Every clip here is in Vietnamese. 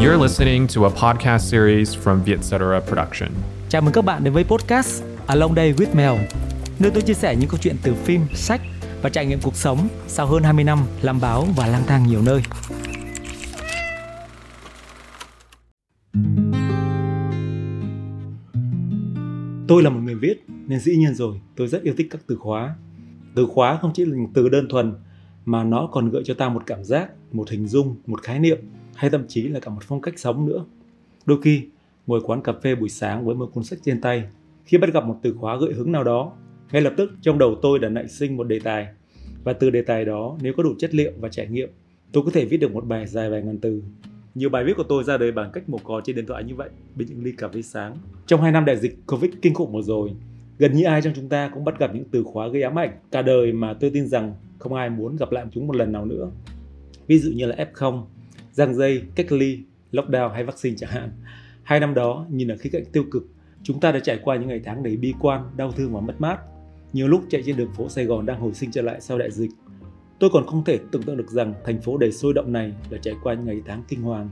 You're listening to a podcast series from Vietcetera Production. Chào mừng các bạn đến với podcast Along Day with Mel, nơi tôi chia sẻ những câu chuyện từ phim, sách và trải nghiệm cuộc sống sau hơn 20 năm làm báo và lang thang nhiều nơi. Tôi là một người viết nên dĩ nhiên rồi tôi rất yêu thích các từ khóa. Từ khóa không chỉ là những từ đơn thuần mà nó còn gợi cho ta một cảm giác, một hình dung, một khái niệm hay thậm chí là cả một phong cách sống nữa. Đôi khi, ngồi quán cà phê buổi sáng với một cuốn sách trên tay, khi bắt gặp một từ khóa gợi hứng nào đó, ngay lập tức trong đầu tôi đã nảy sinh một đề tài. Và từ đề tài đó, nếu có đủ chất liệu và trải nghiệm, tôi có thể viết được một bài dài vài ngàn từ. Nhiều bài viết của tôi ra đời bằng cách mổ cò trên điện thoại như vậy, bên những ly cà phê sáng. Trong hai năm đại dịch Covid kinh khủng vừa rồi, gần như ai trong chúng ta cũng bắt gặp những từ khóa gây ám ảnh cả đời mà tôi tin rằng không ai muốn gặp lại chúng một lần nào nữa. Ví dụ như là F0, giang dây, cách ly, lockdown hay vaccine chẳng hạn. Hai năm đó, nhìn ở khía cạnh tiêu cực, chúng ta đã trải qua những ngày tháng đầy bi quan, đau thương và mất mát. Nhiều lúc chạy trên đường phố Sài Gòn đang hồi sinh trở lại sau đại dịch. Tôi còn không thể tưởng tượng được rằng thành phố đầy sôi động này đã trải qua những ngày tháng kinh hoàng.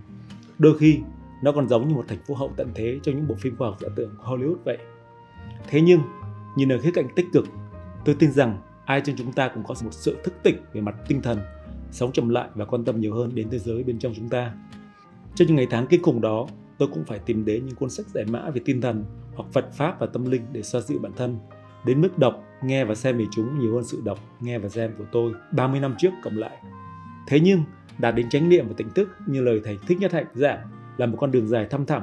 Đôi khi, nó còn giống như một thành phố hậu tận thế trong những bộ phim khoa học giả tưởng Hollywood vậy. Thế nhưng, nhìn ở khía cạnh tích cực, tôi tin rằng ai trong chúng ta cũng có một sự thức tỉnh về mặt tinh thần sống chậm lại và quan tâm nhiều hơn đến thế giới bên trong chúng ta. Trong những ngày tháng kinh khủng đó, tôi cũng phải tìm đến những cuốn sách giải mã về tinh thần hoặc Phật pháp và tâm linh để xoa dịu bản thân. Đến mức đọc, nghe và xem về chúng nhiều hơn sự đọc, nghe và xem của tôi 30 năm trước cộng lại. Thế nhưng, đạt đến chánh niệm và tỉnh thức như lời thầy Thích Nhất Hạnh giảng là một con đường dài thăm thẳm.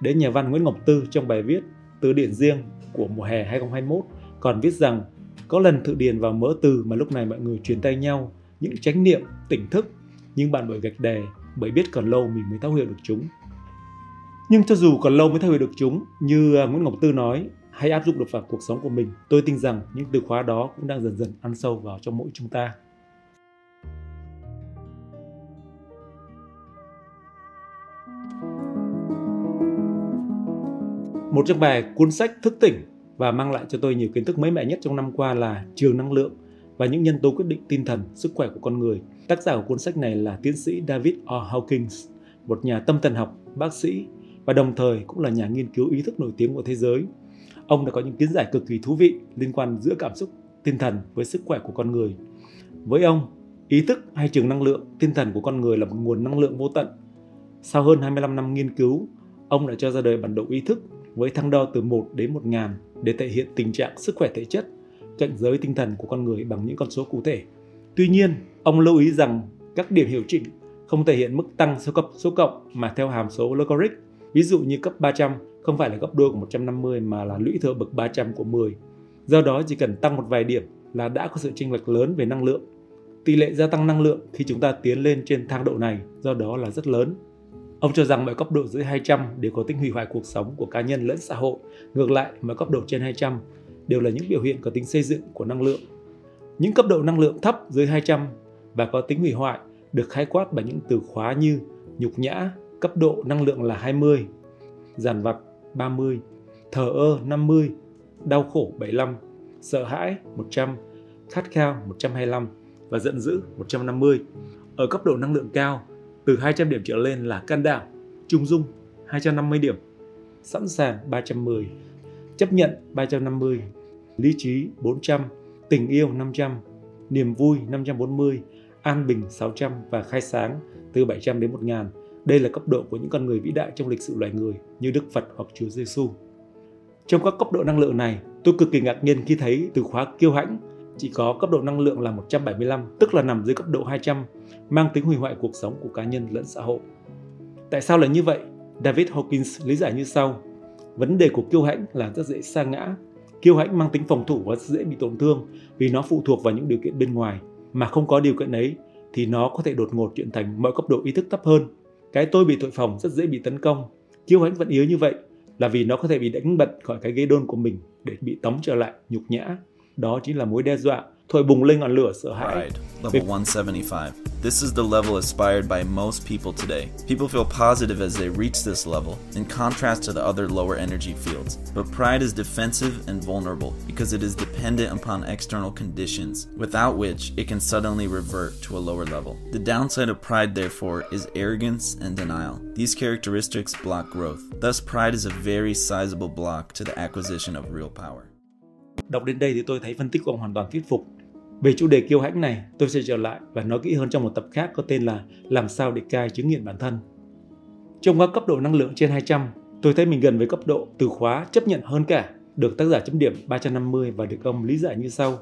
Đến nhà văn Nguyễn Ngọc Tư trong bài viết Từ điển riêng của mùa hè 2021 còn viết rằng có lần thự điền vào mỡ từ mà lúc này mọi người truyền tay nhau những chánh niệm, tỉnh thức, nhưng bạn bởi gạch đề bởi biết còn lâu mình mới thấu hiểu được chúng. Nhưng cho dù còn lâu mới thấu hiểu được chúng, như à, Nguyễn Ngọc Tư nói, hay áp dụng được vào cuộc sống của mình, tôi tin rằng những từ khóa đó cũng đang dần dần ăn sâu vào trong mỗi chúng ta. Một trong bài cuốn sách thức tỉnh và mang lại cho tôi nhiều kiến thức mới mẻ nhất trong năm qua là Trường năng lượng và những nhân tố quyết định tinh thần, sức khỏe của con người. Tác giả của cuốn sách này là tiến sĩ David O. Hawkins, một nhà tâm thần học, bác sĩ và đồng thời cũng là nhà nghiên cứu ý thức nổi tiếng của thế giới. Ông đã có những kiến giải cực kỳ thú vị liên quan giữa cảm xúc tinh thần với sức khỏe của con người. Với ông, ý thức hay trường năng lượng tinh thần của con người là một nguồn năng lượng vô tận. Sau hơn 25 năm nghiên cứu, ông đã cho ra đời bản đồ ý thức với thang đo từ 1 đến 1000 để thể hiện tình trạng sức khỏe thể chất cảnh giới tinh thần của con người bằng những con số cụ thể. Tuy nhiên, ông lưu ý rằng các điểm hiệu chỉnh không thể hiện mức tăng số cấp số cộng mà theo hàm số logarit. Ví dụ như cấp 300 không phải là gấp đôi của 150 mà là lũy thừa bậc 300 của 10. Do đó chỉ cần tăng một vài điểm là đã có sự chênh lệch lớn về năng lượng. Tỷ lệ gia tăng năng lượng khi chúng ta tiến lên trên thang độ này do đó là rất lớn. Ông cho rằng mọi cấp độ dưới 200 đều có tính hủy hoại cuộc sống của cá nhân lẫn xã hội. Ngược lại, mọi cấp độ trên 200 đều là những biểu hiện có tính xây dựng của năng lượng. Những cấp độ năng lượng thấp dưới 200 và có tính hủy hoại được khái quát bằng những từ khóa như nhục nhã, cấp độ năng lượng là 20, giàn vặt 30, thờ ơ 50, đau khổ 75, sợ hãi 100, khát khao 125 và giận dữ 150. Ở cấp độ năng lượng cao, từ 200 điểm trở lên là can đảm, trung dung 250 điểm, sẵn sàng 310, chấp nhận 350, lý trí 400, tình yêu 500, niềm vui 540, an bình 600 và khai sáng từ 700 đến 1000. Đây là cấp độ của những con người vĩ đại trong lịch sử loài người như Đức Phật hoặc Chúa Giêsu. Trong các cấp độ năng lượng này, tôi cực kỳ ngạc nhiên khi thấy từ khóa kiêu hãnh chỉ có cấp độ năng lượng là 175, tức là nằm dưới cấp độ 200, mang tính hủy hoại cuộc sống của cá nhân lẫn xã hội. Tại sao là như vậy? David Hawkins lý giải như sau. Vấn đề của kiêu hãnh là rất dễ sa ngã Kiêu hãnh mang tính phòng thủ và dễ bị tổn thương vì nó phụ thuộc vào những điều kiện bên ngoài. Mà không có điều kiện ấy thì nó có thể đột ngột chuyển thành mọi cấp độ ý thức thấp hơn. Cái tôi bị tội phòng rất dễ bị tấn công. Kiêu hãnh vẫn yếu như vậy là vì nó có thể bị đánh bật khỏi cái ghế đôn của mình để bị tống trở lại nhục nhã. Đó chính là mối đe dọa thổi bùng lên ngọn lửa sợ hãi. Pride, level 175. This is the level aspired by most people today. People feel positive as they reach this level, in contrast to the other lower energy fields. But pride is defensive and vulnerable because it is dependent upon external conditions, without which it can suddenly revert to a lower level. The downside of pride, therefore, is arrogance and denial. These characteristics block growth. Thus, pride is a very sizable block to the acquisition of real power. Đọc đến đây thì tôi thấy phân tích của ông hoàn toàn thuyết phục. Về chủ đề kiêu hãnh này, tôi sẽ trở lại và nói kỹ hơn trong một tập khác có tên là Làm sao để cai chứng nghiện bản thân. Trong các cấp độ năng lượng trên 200, tôi thấy mình gần với cấp độ từ khóa chấp nhận hơn cả, được tác giả chấm điểm 350 và được ông lý giải như sau.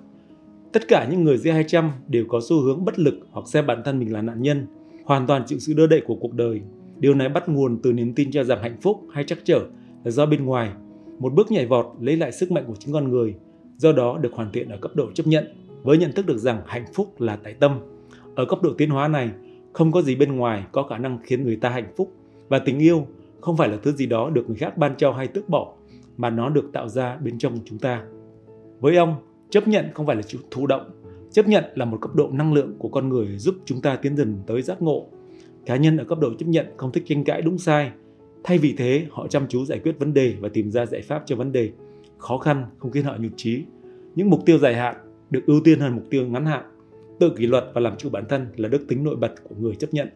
Tất cả những người dưới 200 đều có xu hướng bất lực hoặc xem bản thân mình là nạn nhân, hoàn toàn chịu sự đưa đẩy của cuộc đời. Điều này bắt nguồn từ niềm tin cho rằng hạnh phúc hay trắc trở là do bên ngoài, một bước nhảy vọt lấy lại sức mạnh của chính con người, do đó được hoàn thiện ở cấp độ chấp nhận với nhận thức được rằng hạnh phúc là tại tâm. Ở cấp độ tiến hóa này, không có gì bên ngoài có khả năng khiến người ta hạnh phúc và tình yêu không phải là thứ gì đó được người khác ban cho hay tước bỏ mà nó được tạo ra bên trong chúng ta. Với ông, chấp nhận không phải là chịu thụ động, chấp nhận là một cấp độ năng lượng của con người giúp chúng ta tiến dần tới giác ngộ. Cá nhân ở cấp độ chấp nhận không thích tranh cãi đúng sai, thay vì thế họ chăm chú giải quyết vấn đề và tìm ra giải pháp cho vấn đề. Khó khăn, không khiến họ nhụt chí. Những mục tiêu dài hạn được ưu tiên hơn mục tiêu ngắn hạn. Tự kỷ luật và làm chủ bản thân là đức tính nội bật của người chấp nhận.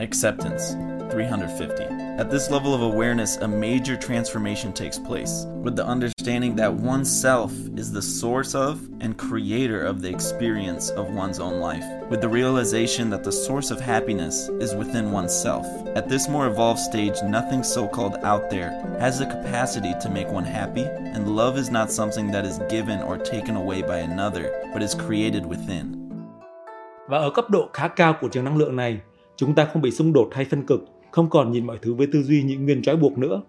Acceptance 350. At this level of awareness, a major transformation takes place, with the understanding that oneself is the source of and creator of the experience of one's own life, with the realization that the source of happiness is within oneself. At this more evolved stage, nothing so called out there has the capacity to make one happy, and love is not something that is given or taken away by another, but is created within. Và ở cấp độ khá cao của trường năng lượng này, chúng ta không bị xung đột hay phân cực, không còn nhìn mọi thứ với tư duy những nguyên trói buộc nữa.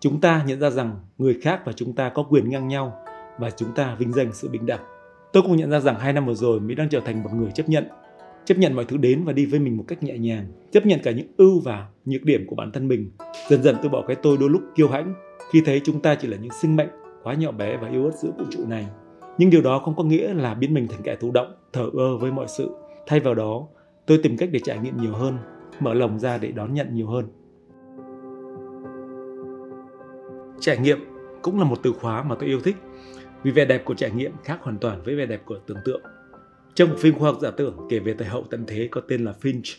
Chúng ta nhận ra rằng người khác và chúng ta có quyền ngang nhau và chúng ta vinh danh sự bình đẳng. Tôi cũng nhận ra rằng hai năm vừa rồi Mỹ đang trở thành một người chấp nhận. Chấp nhận mọi thứ đến và đi với mình một cách nhẹ nhàng. Chấp nhận cả những ưu và nhược điểm của bản thân mình. Dần dần tôi bỏ cái tôi đôi lúc kiêu hãnh khi thấy chúng ta chỉ là những sinh mệnh quá nhỏ bé và yếu ớt giữa vũ trụ này. Nhưng điều đó không có nghĩa là biến mình thành kẻ thụ động, thờ ơ với mọi sự. Thay vào đó, tôi tìm cách để trải nghiệm nhiều hơn, mở lòng ra để đón nhận nhiều hơn. Trải nghiệm cũng là một từ khóa mà tôi yêu thích vì vẻ đẹp của trải nghiệm khác hoàn toàn với vẻ đẹp của tưởng tượng. Trong một phim khoa học giả tưởng kể về thời hậu tận thế có tên là Finch,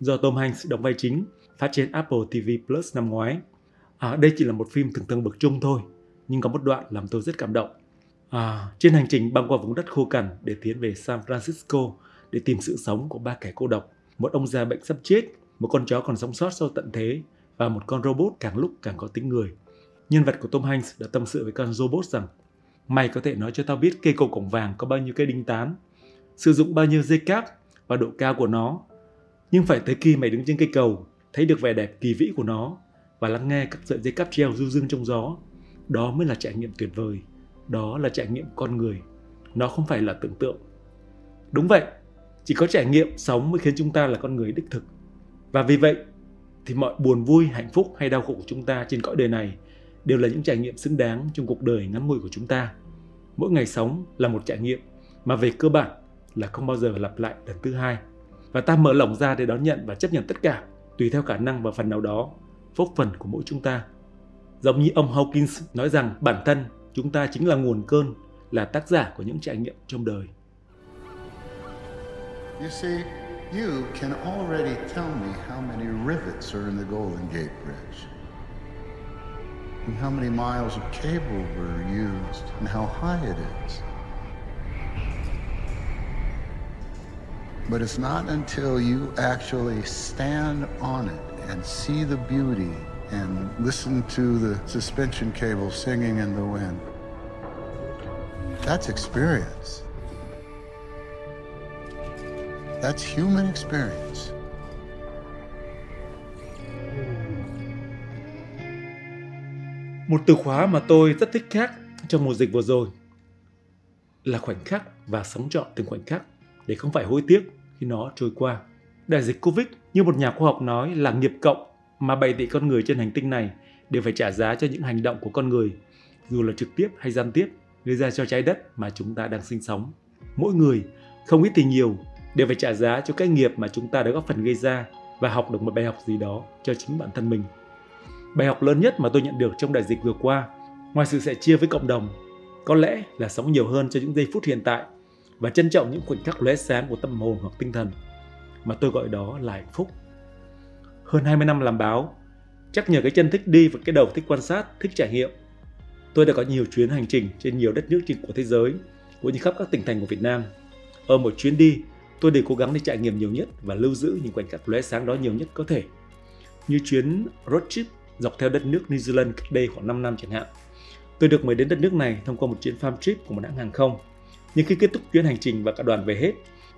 do Tom Hanks đóng vai chính, phát trên Apple TV Plus năm ngoái. À, đây chỉ là một phim thường thường bậc trung thôi, nhưng có một đoạn làm tôi rất cảm động. À, trên hành trình băng qua vùng đất khô cằn để tiến về San Francisco để tìm sự sống của ba kẻ cô độc, một ông già bệnh sắp chết, một con chó còn sống sót sau tận thế và một con robot càng lúc càng có tính người. Nhân vật của Tom Hanks đã tâm sự với con robot rằng Mày có thể nói cho tao biết cây cầu cổng vàng có bao nhiêu cây đinh tán, sử dụng bao nhiêu dây cáp và độ cao của nó. Nhưng phải tới khi mày đứng trên cây cầu, thấy được vẻ đẹp kỳ vĩ của nó và lắng nghe các sợi dây cáp treo du dương trong gió. Đó mới là trải nghiệm tuyệt vời. Đó là trải nghiệm con người. Nó không phải là tưởng tượng. Đúng vậy, chỉ có trải nghiệm sống mới khiến chúng ta là con người đích thực. Và vì vậy, thì mọi buồn vui, hạnh phúc hay đau khổ của chúng ta trên cõi đời này đều là những trải nghiệm xứng đáng trong cuộc đời ngắn ngủi của chúng ta. Mỗi ngày sống là một trải nghiệm mà về cơ bản là không bao giờ lặp lại lần thứ hai. Và ta mở lòng ra để đón nhận và chấp nhận tất cả tùy theo khả năng và phần nào đó phúc phần của mỗi chúng ta. Giống như ông Hawkins nói rằng bản thân chúng ta chính là nguồn cơn, là tác giả của những trải nghiệm trong đời. You see, you can already tell me how many rivets are in the Golden Gate Bridge, and how many miles of cable were used, and how high it is. But it's not until you actually stand on it and see the beauty and listen to the suspension cable singing in the wind. That's experience. That's human experience. Một từ khóa mà tôi rất thích khác trong mùa dịch vừa rồi là khoảnh khắc và sống trọn từng khoảnh khắc để không phải hối tiếc khi nó trôi qua. Đại dịch Covid như một nhà khoa học nói là nghiệp cộng mà 7 tỷ con người trên hành tinh này đều phải trả giá cho những hành động của con người, dù là trực tiếp hay gian tiếp. gây ra cho trái đất mà chúng ta đang sinh sống. Mỗi người, không ít thì nhiều, đều phải trả giá cho cái nghiệp mà chúng ta đã góp phần gây ra và học được một bài học gì đó cho chính bản thân mình. Bài học lớn nhất mà tôi nhận được trong đại dịch vừa qua, ngoài sự sẻ chia với cộng đồng, có lẽ là sống nhiều hơn cho những giây phút hiện tại và trân trọng những khoảnh khắc lóe sáng của tâm hồn hoặc tinh thần, mà tôi gọi đó là hạnh phúc. Hơn 20 năm làm báo, chắc nhờ cái chân thích đi và cái đầu thích quan sát, thích trải nghiệm, tôi đã có nhiều chuyến hành trình trên nhiều đất nước trên của thế giới, cũng như khắp các tỉnh thành của Việt Nam. Ở một chuyến đi, tôi đều cố gắng để trải nghiệm nhiều nhất và lưu giữ những khoảnh khắc lóe sáng đó nhiều nhất có thể. Như chuyến road trip dọc theo đất nước New Zealand cách đây khoảng 5 năm chẳng hạn. Tôi được mời đến đất nước này thông qua một chuyến farm trip của một hãng hàng không. Nhưng khi kết thúc chuyến hành trình và cả đoàn về hết,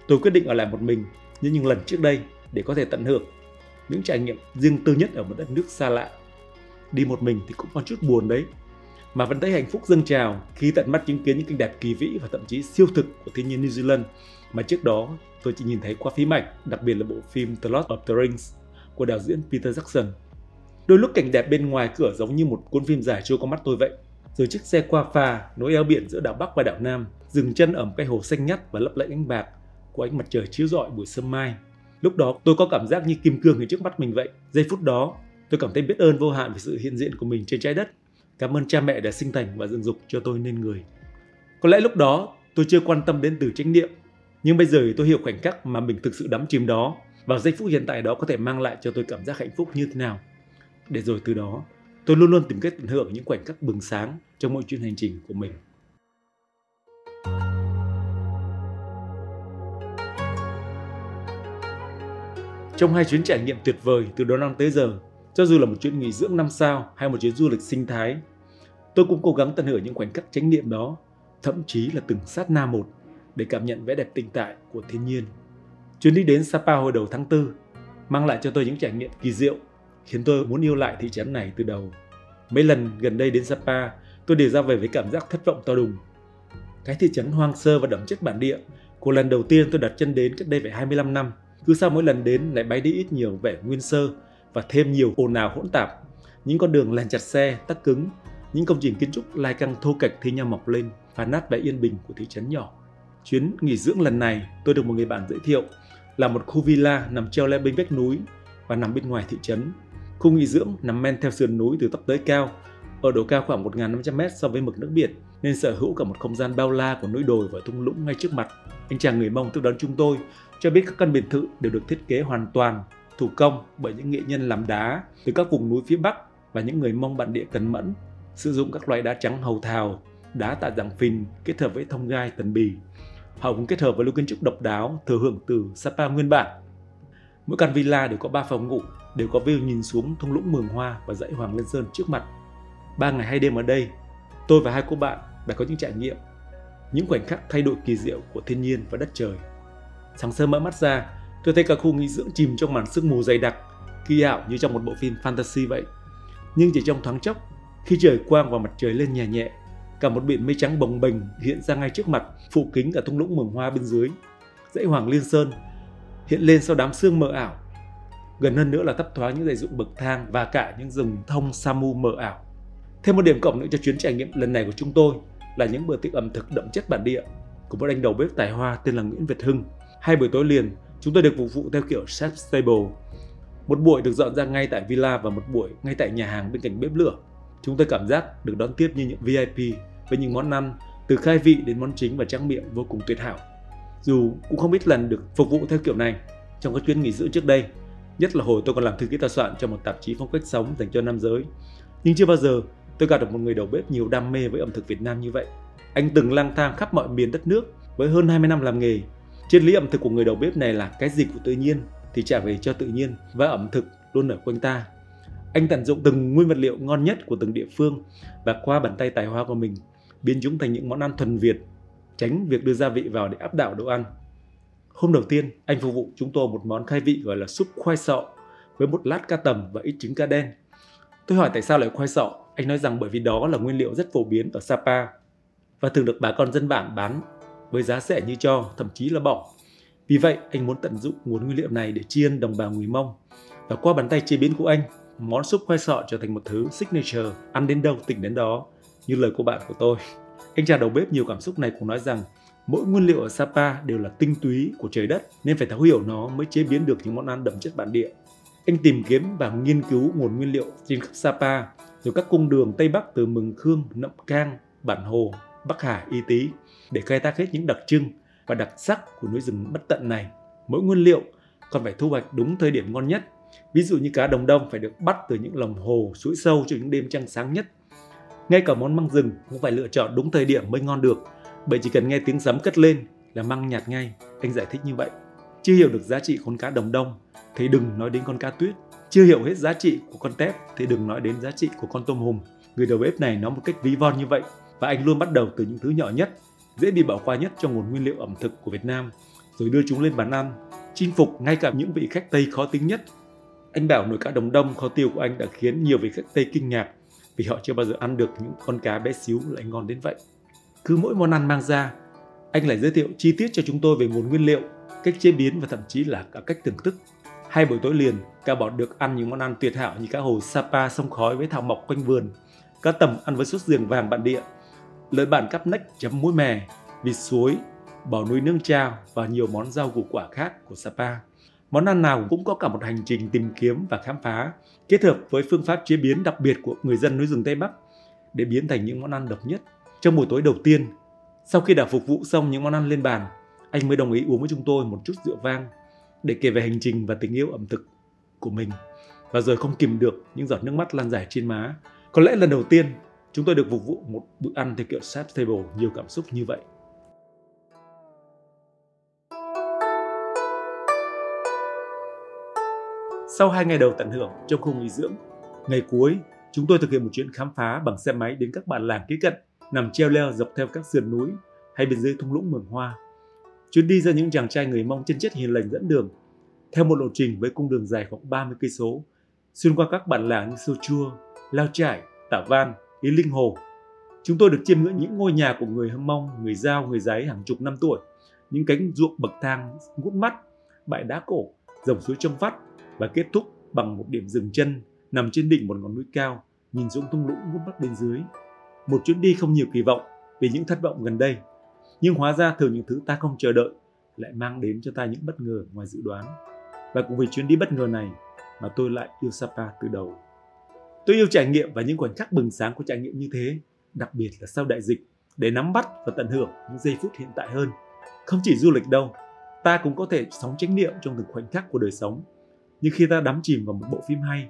tôi quyết định ở lại một mình như những lần trước đây để có thể tận hưởng những trải nghiệm riêng tư nhất ở một đất nước xa lạ. Đi một mình thì cũng có chút buồn đấy, mà vẫn thấy hạnh phúc dâng trào khi tận mắt chứng kiến những cảnh đẹp kỳ vĩ và thậm chí siêu thực của thiên nhiên New Zealand mà trước đó tôi chỉ nhìn thấy qua phim ảnh, đặc biệt là bộ phim The Lord of the Rings của đạo diễn Peter Jackson. Đôi lúc cảnh đẹp bên ngoài cửa giống như một cuốn phim dài trôi qua mắt tôi vậy. Rồi chiếc xe qua phà, nối eo biển giữa đảo Bắc và đảo Nam, dừng chân ở một cái hồ xanh ngắt và lấp lánh ánh bạc của ánh mặt trời chiếu rọi buổi sớm mai. Lúc đó tôi có cảm giác như kim cương ở trước mắt mình vậy. Giây phút đó, tôi cảm thấy biết ơn vô hạn về sự hiện diện của mình trên trái đất. Cảm ơn cha mẹ đã sinh thành và dựng dục cho tôi nên người. Có lẽ lúc đó tôi chưa quan tâm đến từ chánh niệm, nhưng bây giờ thì tôi hiểu khoảnh khắc mà mình thực sự đắm chìm đó và giây phút hiện tại đó có thể mang lại cho tôi cảm giác hạnh phúc như thế nào. Để rồi từ đó, tôi luôn luôn tìm cách tận hưởng những khoảnh khắc bừng sáng trong mỗi chuyến hành trình của mình. Trong hai chuyến trải nghiệm tuyệt vời từ đó năm tới giờ, cho dù là một chuyến nghỉ dưỡng năm sao hay một chuyến du lịch sinh thái, tôi cũng cố gắng tận hưởng những khoảnh khắc chánh niệm đó, thậm chí là từng sát na một để cảm nhận vẻ đẹp tinh tại của thiên nhiên. Chuyến đi đến Sapa hồi đầu tháng 4 mang lại cho tôi những trải nghiệm kỳ diệu, khiến tôi muốn yêu lại thị trấn này từ đầu. Mấy lần gần đây đến Sapa, tôi đều ra về với cảm giác thất vọng to đùng. Cái thị trấn hoang sơ và đậm chất bản địa của lần đầu tiên tôi đặt chân đến cách đây phải 25 năm, cứ sau mỗi lần đến lại bay đi ít nhiều vẻ nguyên sơ và thêm nhiều ồn ào hỗn tạp. Những con đường làn chặt xe, tắc cứng, những công trình kiến trúc lai căng thô kệch thi nhau mọc lên, phá nát vẻ yên bình của thị trấn nhỏ. Chuyến nghỉ dưỡng lần này, tôi được một người bạn giới thiệu là một khu villa nằm treo leo bên vách núi và nằm bên ngoài thị trấn. Khu nghỉ dưỡng nằm men theo sườn núi từ thấp tới cao, ở độ cao khoảng 1.500m so với mực nước biển, nên sở hữu cả một không gian bao la của núi đồi và thung lũng ngay trước mặt. Anh chàng người Mông tiếp đón chúng tôi cho biết các căn biệt thự đều được thiết kế hoàn toàn thủ công bởi những nghệ nhân làm đá từ các vùng núi phía Bắc và những người Mông bản địa cần mẫn, sử dụng các loại đá trắng hầu thào, đá tạ giảng phình kết hợp với thông gai tần bì. Họ cũng kết hợp với lối kiến trúc độc đáo thừa hưởng từ Sapa nguyên bản. Mỗi căn villa đều có 3 phòng ngủ, đều có view nhìn xuống thung lũng Mường Hoa và dãy Hoàng liên Sơn trước mặt. Ba ngày hai đêm ở đây, tôi và hai cô bạn đã có những trải nghiệm, những khoảnh khắc thay đổi kỳ diệu của thiên nhiên và đất trời. Sáng sớm mở mắt ra, tôi thấy cả khu nghỉ dưỡng chìm trong màn sương mù dày đặc, kỳ ảo như trong một bộ phim fantasy vậy. Nhưng chỉ trong thoáng chốc, khi trời quang và mặt trời lên nhẹ nhẹ, cả một biển mây trắng bồng bềnh hiện ra ngay trước mặt, phủ kính cả thung lũng mường hoa bên dưới. Dãy Hoàng Liên Sơn hiện lên sau đám sương mờ ảo. Gần hơn nữa là thấp thoáng những dãy dụng bậc thang và cả những rừng thông Samu mờ ảo. Thêm một điểm cộng nữa cho chuyến trải nghiệm lần này của chúng tôi là những bữa tiệc ẩm thực đậm chất bản địa của một anh đầu bếp tài hoa tên là Nguyễn Việt Hưng. Hai buổi tối liền, chúng tôi được phục vụ theo kiểu chef stable. Một buổi được dọn ra ngay tại villa và một buổi ngay tại nhà hàng bên cạnh bếp lửa. Chúng tôi cảm giác được đón tiếp như những VIP với những món ăn từ khai vị đến món chính và tráng miệng vô cùng tuyệt hảo. Dù cũng không ít lần được phục vụ theo kiểu này trong các chuyến nghỉ dưỡng trước đây, nhất là hồi tôi còn làm thư ký tòa soạn cho một tạp chí phong cách sống dành cho nam giới. Nhưng chưa bao giờ tôi gặp được một người đầu bếp nhiều đam mê với ẩm thực Việt Nam như vậy. Anh từng lang thang khắp mọi miền đất nước với hơn 20 năm làm nghề. Triết lý ẩm thực của người đầu bếp này là cái gì của tự nhiên thì trả về cho tự nhiên và ẩm thực luôn ở quanh ta. Anh tận dụng từng nguyên vật liệu ngon nhất của từng địa phương và qua bàn tay tài hoa của mình biến chúng thành những món ăn thuần Việt, tránh việc đưa gia vị vào để áp đảo đồ ăn. Hôm đầu tiên, anh phục vụ chúng tôi một món khai vị gọi là súp khoai sọ với một lát cá tầm và ít trứng cá đen. Tôi hỏi tại sao lại khoai sọ, anh nói rằng bởi vì đó là nguyên liệu rất phổ biến ở Sapa và thường được bà con dân bản bán với giá rẻ như cho, thậm chí là bỏ. Vì vậy, anh muốn tận dụng nguồn nguyên liệu này để chiên đồng bào người Mông. Và qua bàn tay chế biến của anh, món súp khoai sọ trở thành một thứ signature, ăn đến đâu tỉnh đến đó, như lời của bạn của tôi. Anh chàng đầu bếp nhiều cảm xúc này cũng nói rằng mỗi nguyên liệu ở Sapa đều là tinh túy của trời đất nên phải thấu hiểu nó mới chế biến được những món ăn đậm chất bản địa. Anh tìm kiếm và nghiên cứu nguồn nguyên liệu trên khắp Sapa, rồi các cung đường Tây Bắc từ Mừng Khương, Nậm Cang, Bản Hồ, Bắc Hà, Y Tý để khai thác hết những đặc trưng và đặc sắc của núi rừng bất tận này. Mỗi nguyên liệu còn phải thu hoạch đúng thời điểm ngon nhất. Ví dụ như cá đồng đông phải được bắt từ những lòng hồ, suối sâu trong những đêm trăng sáng nhất. Ngay cả món măng rừng cũng phải lựa chọn đúng thời điểm mới ngon được. Bởi chỉ cần nghe tiếng sấm cất lên là măng nhạt ngay. Anh giải thích như vậy. Chưa hiểu được giá trị con cá đồng đông thì đừng nói đến con cá tuyết. Chưa hiểu hết giá trị của con tép thì đừng nói đến giá trị của con tôm hùm. Người đầu bếp này nói một cách ví von như vậy và anh luôn bắt đầu từ những thứ nhỏ nhất, dễ bị bỏ qua nhất trong nguồn nguyên liệu ẩm thực của Việt Nam, rồi đưa chúng lên bàn ăn, chinh phục ngay cả những vị khách Tây khó tính nhất. Anh bảo nồi cá đồng đông kho tiêu của anh đã khiến nhiều vị khách Tây kinh ngạc vì họ chưa bao giờ ăn được những con cá bé xíu lại ngon đến vậy. Cứ mỗi món ăn mang ra, anh lại giới thiệu chi tiết cho chúng tôi về nguồn nguyên liệu, cách chế biến và thậm chí là cả cách thưởng thức. Hai buổi tối liền, cả bọn được ăn những món ăn tuyệt hảo như cá hồi Sapa sông khói với thảo mộc quanh vườn, cá tầm ăn với sốt giềng vàng bản địa, lợi bản cắp nách chấm muối mè, vịt suối, bò nuôi nương trao và nhiều món rau củ quả khác của Sapa. Món ăn nào cũng có cả một hành trình tìm kiếm và khám phá, kết hợp với phương pháp chế biến đặc biệt của người dân núi rừng Tây Bắc để biến thành những món ăn độc nhất. Trong buổi tối đầu tiên, sau khi đã phục vụ xong những món ăn lên bàn, anh mới đồng ý uống với chúng tôi một chút rượu vang để kể về hành trình và tình yêu ẩm thực của mình. Và rồi không kìm được những giọt nước mắt lan dài trên má. Có lẽ lần đầu tiên chúng tôi được phục vụ một bữa ăn theo kiểu set table nhiều cảm xúc như vậy. Sau hai ngày đầu tận hưởng trong khu nghỉ dưỡng, ngày cuối chúng tôi thực hiện một chuyến khám phá bằng xe máy đến các bản làng kế cận nằm treo leo dọc theo các sườn núi hay bên dưới thung lũng mường hoa. Chuyến đi do những chàng trai người Mông chân chất hiền lành dẫn đường theo một lộ trình với cung đường dài khoảng 30 cây số, xuyên qua các bản làng như Sô Chua, Lao Trải, Tả Van, Ý Linh Hồ. Chúng tôi được chiêm ngưỡng những ngôi nhà của người Hâm Mông, người Giao, người Giấy hàng chục năm tuổi, những cánh ruộng bậc thang ngút mắt, bãi đá cổ, dòng suối trong vắt và kết thúc bằng một điểm dừng chân nằm trên đỉnh một ngọn núi cao, nhìn xuống thung lũng ngút mắt bên dưới. Một chuyến đi không nhiều kỳ vọng vì những thất vọng gần đây, nhưng hóa ra thường những thứ ta không chờ đợi lại mang đến cho ta những bất ngờ ngoài dự đoán. Và cũng vì chuyến đi bất ngờ này mà tôi lại yêu Sapa từ đầu. Tôi yêu trải nghiệm và những khoảnh khắc bừng sáng của trải nghiệm như thế, đặc biệt là sau đại dịch, để nắm bắt và tận hưởng những giây phút hiện tại hơn. Không chỉ du lịch đâu, ta cũng có thể sống chánh niệm trong từng khoảnh khắc của đời sống. Như khi ta đắm chìm vào một bộ phim hay,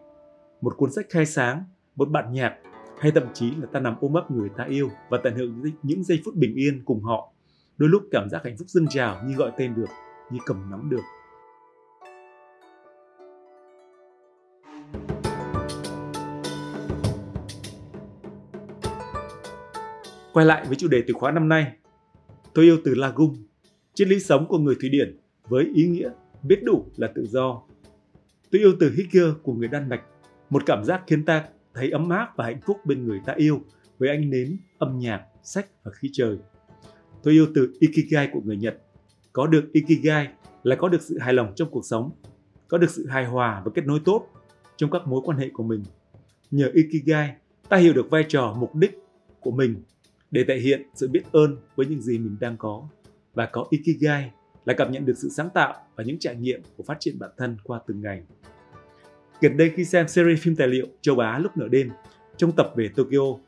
một cuốn sách khai sáng, một bản nhạc hay thậm chí là ta nằm ôm ấp người ta yêu và tận hưởng những giây phút bình yên cùng họ. Đôi lúc cảm giác hạnh phúc dâng trào như gọi tên được, như cầm nắm được. Quay lại với chủ đề từ khóa năm nay, tôi yêu từ Lagum, triết lý sống của người Thụy Điển với ý nghĩa biết đủ là tự do. Tôi yêu từ Higger của người Đan Mạch, một cảm giác khiến ta thấy ấm áp và hạnh phúc bên người ta yêu với ánh nến, âm nhạc, sách và khí trời. Tôi yêu từ Ikigai của người Nhật. Có được Ikigai là có được sự hài lòng trong cuộc sống, có được sự hài hòa và kết nối tốt trong các mối quan hệ của mình. Nhờ Ikigai, ta hiểu được vai trò, mục đích của mình để thể hiện sự biết ơn với những gì mình đang có và có Ikigai là cảm nhận được sự sáng tạo và những trải nghiệm của phát triển bản thân qua từng ngày. Gần đây khi xem series phim tài liệu Châu Á lúc nửa đêm trong tập về Tokyo,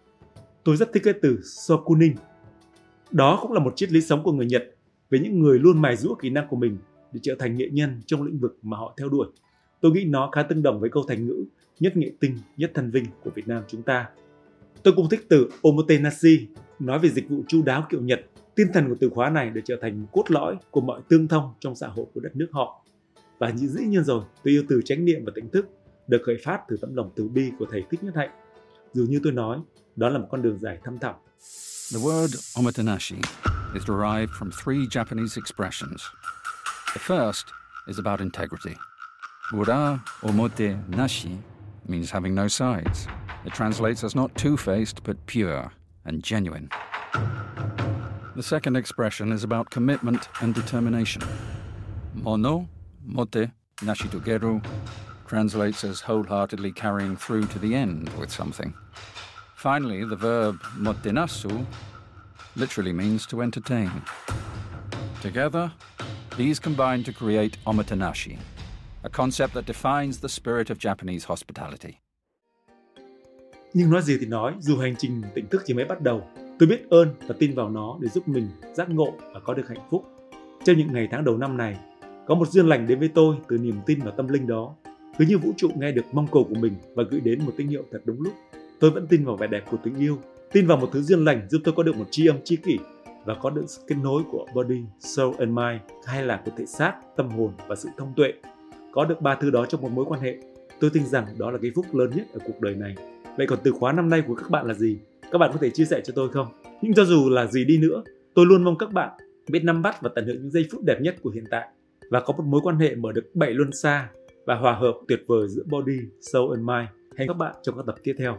tôi rất thích cái từ Sokunin. Đó cũng là một triết lý sống của người Nhật về những người luôn mài rũa kỹ năng của mình để trở thành nghệ nhân trong lĩnh vực mà họ theo đuổi. Tôi nghĩ nó khá tương đồng với câu thành ngữ nhất nghệ tinh, nhất thần vinh của Việt Nam chúng ta. Tôi cũng thích từ omotenashi nói về dịch vụ chu đáo kiểu Nhật. Tinh thần của từ khóa này để trở thành cốt lõi của mọi tương thông trong xã hội của đất nước họ. Và như dĩ nhiên rồi, tôi yêu từ chánh niệm và tỉnh thức được khởi phát từ tấm lòng từ bi của thầy Thích Nhất Hạnh. Dù như tôi nói, đó là một con đường dài thăm thẳm. The word omotenashi is derived from three Japanese expressions. The first is about integrity. Ura omote nashi means having no sides. It translates as not two-faced but pure and genuine. The second expression is about commitment and determination. Mono, mote, nashitogeru translates as wholeheartedly carrying through to the end with something. Finally, the verb motenasu literally means to entertain. Together, these combine to create omotenashi, a concept that defines the spirit of Japanese hospitality. Nhưng nói gì thì nói, dù hành trình tỉnh thức chỉ mới bắt đầu, tôi biết ơn và tin vào nó để giúp mình giác ngộ và có được hạnh phúc. Trong những ngày tháng đầu năm này, có một duyên lành đến với tôi từ niềm tin vào tâm linh đó. Cứ như vũ trụ nghe được mong cầu của mình và gửi đến một tín hiệu thật đúng lúc. Tôi vẫn tin vào vẻ đẹp của tình yêu, tin vào một thứ duyên lành giúp tôi có được một tri âm tri kỷ và có được sự kết nối của body, soul and mind hay là của thể xác, tâm hồn và sự thông tuệ. Có được ba thứ đó trong một mối quan hệ, tôi tin rằng đó là cái phúc lớn nhất ở cuộc đời này. Vậy còn từ khóa năm nay của các bạn là gì? Các bạn có thể chia sẻ cho tôi không? Nhưng cho dù là gì đi nữa, tôi luôn mong các bạn biết nắm bắt và tận hưởng những giây phút đẹp nhất của hiện tại và có một mối quan hệ mở được bảy luân xa và hòa hợp tuyệt vời giữa body, soul and mind. Hẹn các bạn trong các tập tiếp theo.